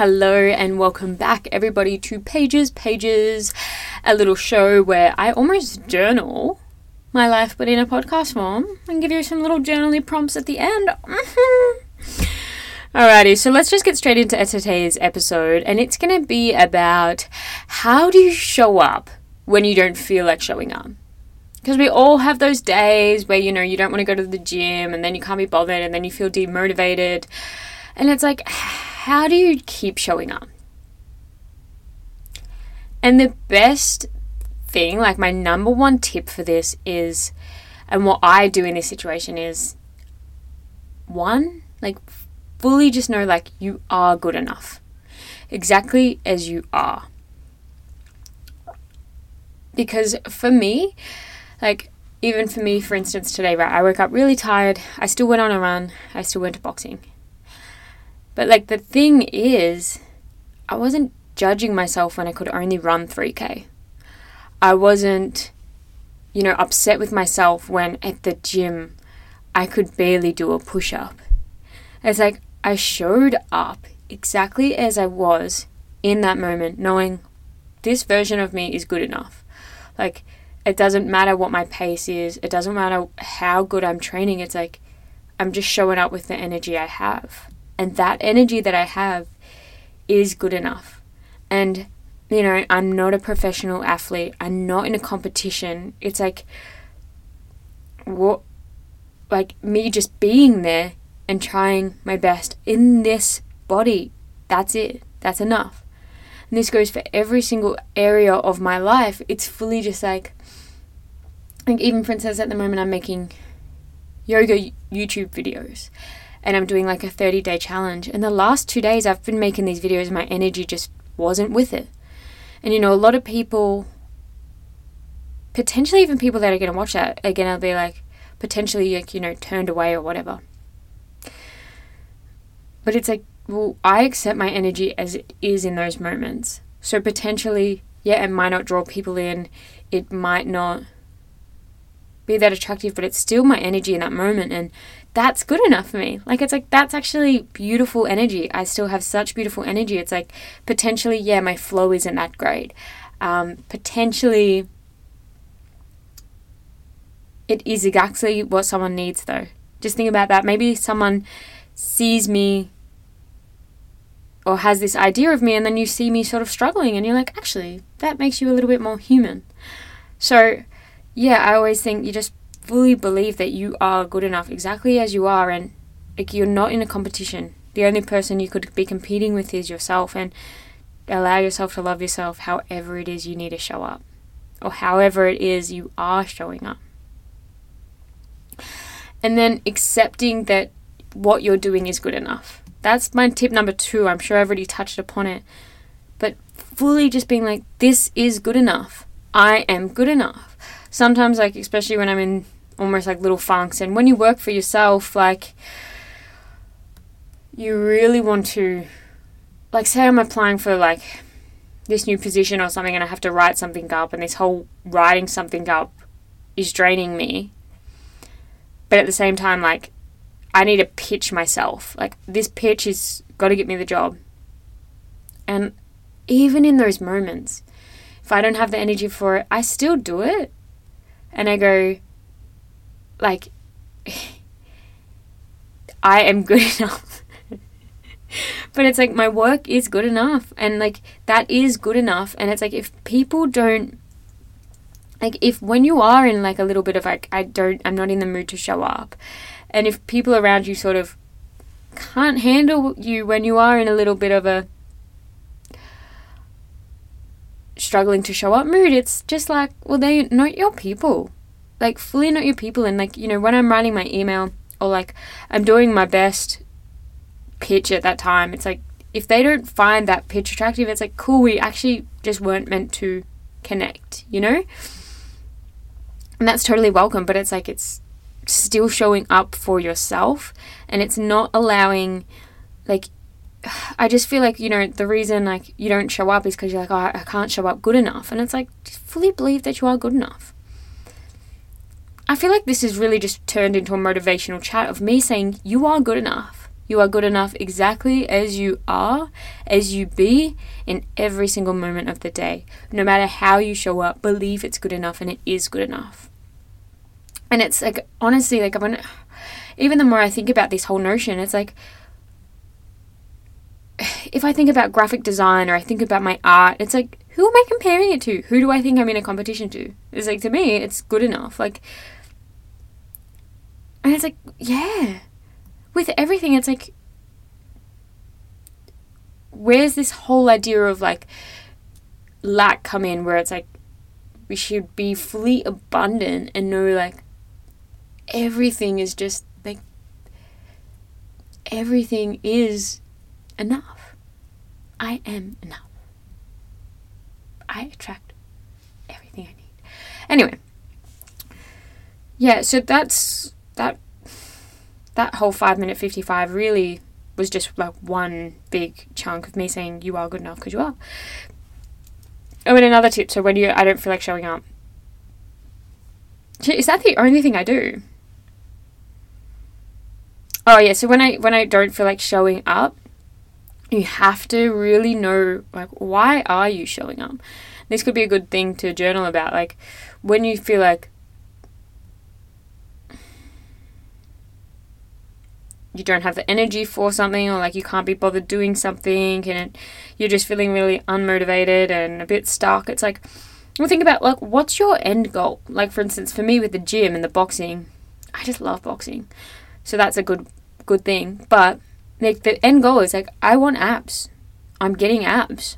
Hello and welcome back, everybody, to Paige's, Pages, a little show where I almost journal my life but in a podcast form and give you some little journaling prompts at the end. Alrighty, so let's just get straight into today's episode, and it's going to be about how do you show up when you don't feel like showing up. Because we all have those days where you know you don't want to go to the gym and then you can't be bothered and then you feel demotivated. And it's like, how do you keep showing up? And the best thing, like my number one tip for this is, and what I do in this situation is one, like fully just know like you are good enough, exactly as you are. Because for me, like even for me, for instance, today, right, I woke up really tired. I still went on a run. I still went to boxing. But like the thing is, I wasn't judging myself when I could only run 3K. I wasn't, you know, upset with myself when at the gym I could barely do a push up. It's like I showed up exactly as I was in that moment, knowing this version of me is good enough. Like, it doesn't matter what my pace is, it doesn't matter how good I'm training. It's like I'm just showing up with the energy I have. And that energy that I have is good enough. And you know, I'm not a professional athlete. I'm not in a competition. It's like what like me just being there and trying my best in this body. That's it. That's enough. And this goes for every single area of my life. It's fully just like like even for instance at the moment I'm making yoga YouTube videos and I'm doing like a 30 day challenge. And the last two days I've been making these videos my energy just wasn't with it. And you know, a lot of people, potentially even people that are going to watch that, going to be like, potentially, like, you know, turned away or whatever. But it's like, well, I accept my energy as it is in those moments. So potentially, yeah, it might not draw people in, it might not be that attractive, but it's still my energy in that moment. And that's good enough for me. Like, it's like, that's actually beautiful energy. I still have such beautiful energy. It's like, potentially, yeah, my flow isn't that great. Um, potentially, it is exactly what someone needs, though. Just think about that. Maybe someone sees me or has this idea of me, and then you see me sort of struggling, and you're like, actually, that makes you a little bit more human. So, yeah, I always think you just fully believe that you are good enough exactly as you are and like you're not in a competition. The only person you could be competing with is yourself and allow yourself to love yourself however it is you need to show up or however it is you are showing up. And then accepting that what you're doing is good enough. That's my tip number two. I'm sure I've already touched upon it. But fully just being like, this is good enough. I am good enough sometimes like especially when I'm in almost like little funks and when you work for yourself like you really want to like say I'm applying for like this new position or something and I have to write something up and this whole writing something up is draining me. But at the same time like I need to pitch myself. Like this pitch is got to get me the job. And even in those moments, if I don't have the energy for it, I still do it and I go, like, I am good enough. but it's like my work is good enough, and like that is good enough. And it's like if people don't, like, if when you are in like a little bit of like, I don't, I'm not in the mood to show up, and if people around you sort of can't handle you when you are in a little bit of a struggling to show up mood. It's just like, well, they're not your people. Like, fully not your people. And, like, you know, when I'm writing my email or, like, I'm doing my best pitch at that time, it's like, if they don't find that pitch attractive, it's like, cool, we actually just weren't meant to connect, you know? And that's totally welcome, but it's like, it's still showing up for yourself and it's not allowing, like, I just feel like, you know, the reason like you don't show up is because you're like, oh, I can't show up good enough. And it's like, just fully believe that you are good enough. I feel like this is really just turned into a motivational chat of me saying, you are good enough. You are good enough exactly as you are, as you be in every single moment of the day. No matter how you show up, believe it's good enough and it is good enough. And it's like, honestly, like, when, even the more I think about this whole notion, it's like, if I think about graphic design or I think about my art, it's like, who am I comparing it to? Who do I think I'm in a competition to? It's like, to me, it's good enough. Like, and it's like, yeah. With everything, it's like, where's this whole idea of like lack come in where it's like we should be fully abundant and know like everything is just like everything is enough. I am enough. I attract everything I need. Anyway, yeah, so that's that that whole 5 minute 55 really was just like one big chunk of me saying you are good enough because you are. Oh, and another tip. So when you, I don't feel like showing up. Is that the only thing I do? Oh yeah. So when I when I don't feel like showing up, you have to really know like why are you showing up. This could be a good thing to journal about. Like when you feel like you don't have the energy for something or like you can't be bothered doing something and you're just feeling really unmotivated and a bit stuck it's like well think about like what's your end goal like for instance for me with the gym and the boxing i just love boxing so that's a good good thing but like the end goal is like i want abs i'm getting abs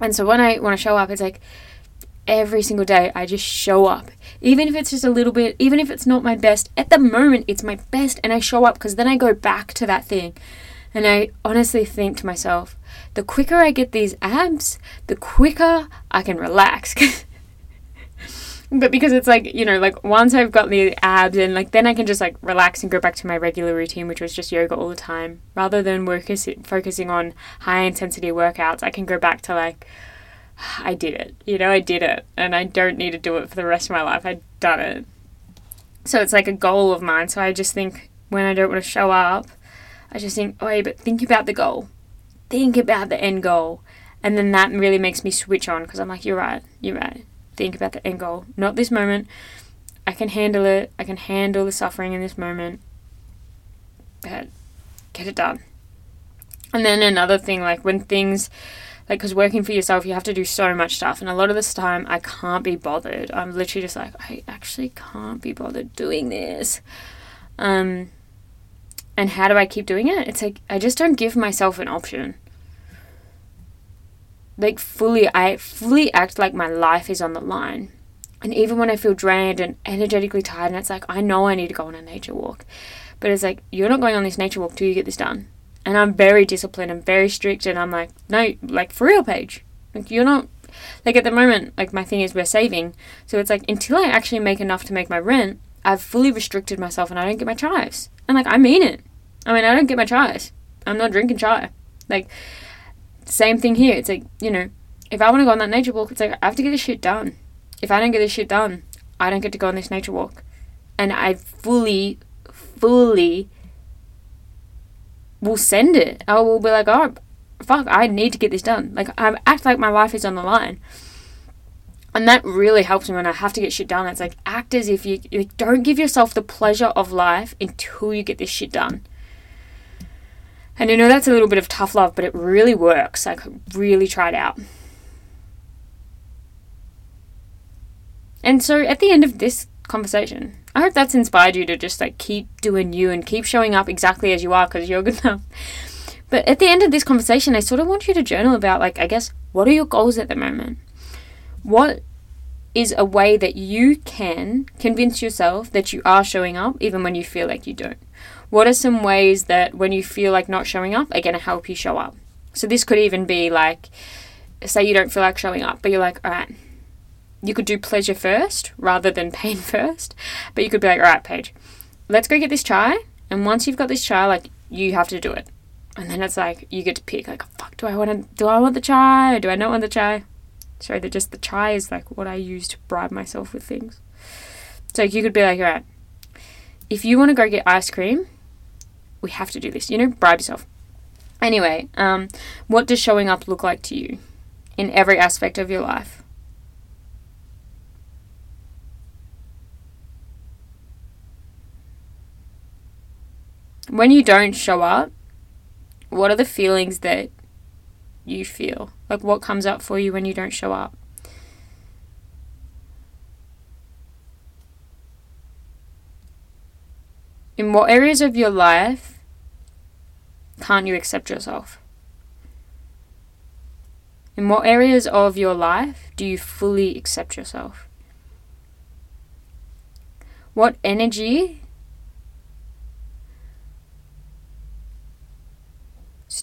and so when i want to show up it's like every single day I just show up. Even if it's just a little bit, even if it's not my best, at the moment it's my best and I show up because then I go back to that thing. And I honestly think to myself, the quicker I get these abs, the quicker I can relax. but because it's like, you know, like once I've got the abs and like then I can just like relax and go back to my regular routine, which was just yoga all the time. Rather than work- focusing on high intensity workouts, I can go back to like, I did it. You know, I did it. And I don't need to do it for the rest of my life. I've done it. So it's like a goal of mine. So I just think when I don't want to show up, I just think, oh, but think about the goal. Think about the end goal. And then that really makes me switch on because I'm like, you're right. You're right. Think about the end goal. Not this moment. I can handle it. I can handle the suffering in this moment. But get it done. And then another thing, like when things like because working for yourself you have to do so much stuff and a lot of this time i can't be bothered i'm literally just like i actually can't be bothered doing this um and how do i keep doing it it's like i just don't give myself an option like fully i fully act like my life is on the line and even when i feel drained and energetically tired and it's like i know i need to go on a nature walk but it's like you're not going on this nature walk till you get this done and I'm very disciplined and very strict and I'm like, no, like for real Paige. Like you're not like at the moment, like my thing is we're saving. So it's like until I actually make enough to make my rent, I've fully restricted myself and I don't get my chais. And like I mean it. I mean I don't get my chais. I'm not drinking chai. Like same thing here. It's like, you know, if I want to go on that nature walk, it's like I have to get this shit done. If I don't get this shit done, I don't get to go on this nature walk. And I fully, fully will send it. I will be like, oh, fuck, I need to get this done. Like, I act like my life is on the line. And that really helps me when I have to get shit done. It's like, act as if you, you don't give yourself the pleasure of life until you get this shit done. And you know, that's a little bit of tough love, but it really works. Like, really try it out. And so at the end of this conversation, I hope that's inspired you to just like keep doing you and keep showing up exactly as you are because you're good enough. But at the end of this conversation, I sort of want you to journal about like, I guess, what are your goals at the moment? What is a way that you can convince yourself that you are showing up even when you feel like you don't? What are some ways that when you feel like not showing up are going to help you show up? So this could even be like, say you don't feel like showing up, but you're like, all right, you could do pleasure first rather than pain first. But you could be like, all right, Paige, let's go get this chai. And once you've got this chai, like you have to do it. And then it's like you get to pick, like, fuck, do I want to? Do I want the chai? Or do I not want the chai? Sorry, that just the chai is like what I use to bribe myself with things. So you could be like, all right, if you want to go get ice cream, we have to do this. You know, bribe yourself. Anyway, um, what does showing up look like to you in every aspect of your life? When you don't show up, what are the feelings that you feel? Like, what comes up for you when you don't show up? In what areas of your life can't you accept yourself? In what areas of your life do you fully accept yourself? What energy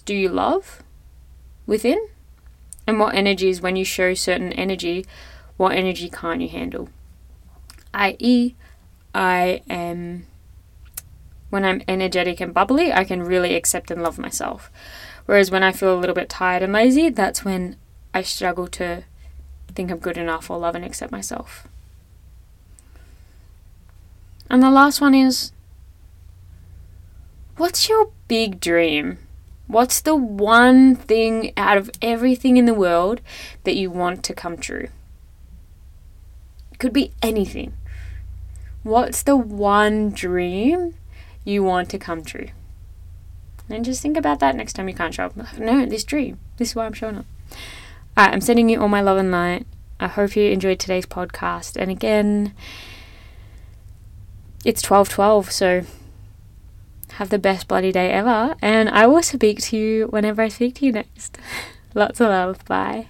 do you love within? And what energies, when you show certain energy, what energy can't you handle? I.e., I am when I'm energetic and bubbly, I can really accept and love myself. Whereas when I feel a little bit tired and lazy, that's when I struggle to think I'm good enough or love and accept myself. And the last one is what's your big dream? What's the one thing out of everything in the world that you want to come true? It could be anything. What's the one dream you want to come true. And just think about that next time you can't show up. No, this dream. This is why I'm showing up. Alright, I'm sending you all my love and light. I hope you enjoyed today's podcast. And again, it's 12:12, so have the best bloody day ever. And I will speak to you whenever I speak to you next. Lots of love. Bye.